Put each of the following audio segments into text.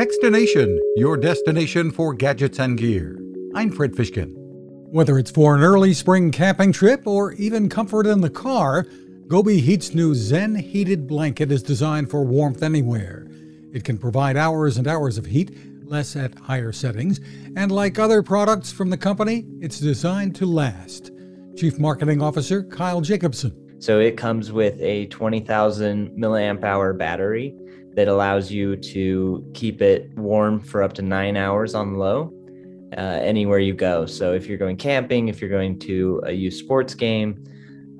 Techstination, your destination for gadgets and gear. I'm Fred Fishkin. Whether it's for an early spring camping trip or even comfort in the car, Gobi Heat's new Zen heated blanket is designed for warmth anywhere. It can provide hours and hours of heat, less at higher settings, and like other products from the company, it's designed to last. Chief Marketing Officer Kyle Jacobson. So it comes with a 20,000 milliamp hour battery that allows you to keep it warm for up to nine hours on low uh, anywhere you go. So if you're going camping, if you're going to a youth sports game,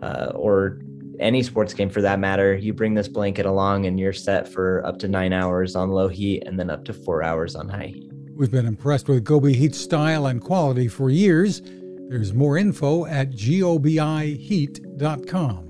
uh, or any sports game for that matter, you bring this blanket along and you're set for up to nine hours on low heat and then up to four hours on high heat. We've been impressed with Gobi Heat's style and quality for years. There's more info at gobiheat.com.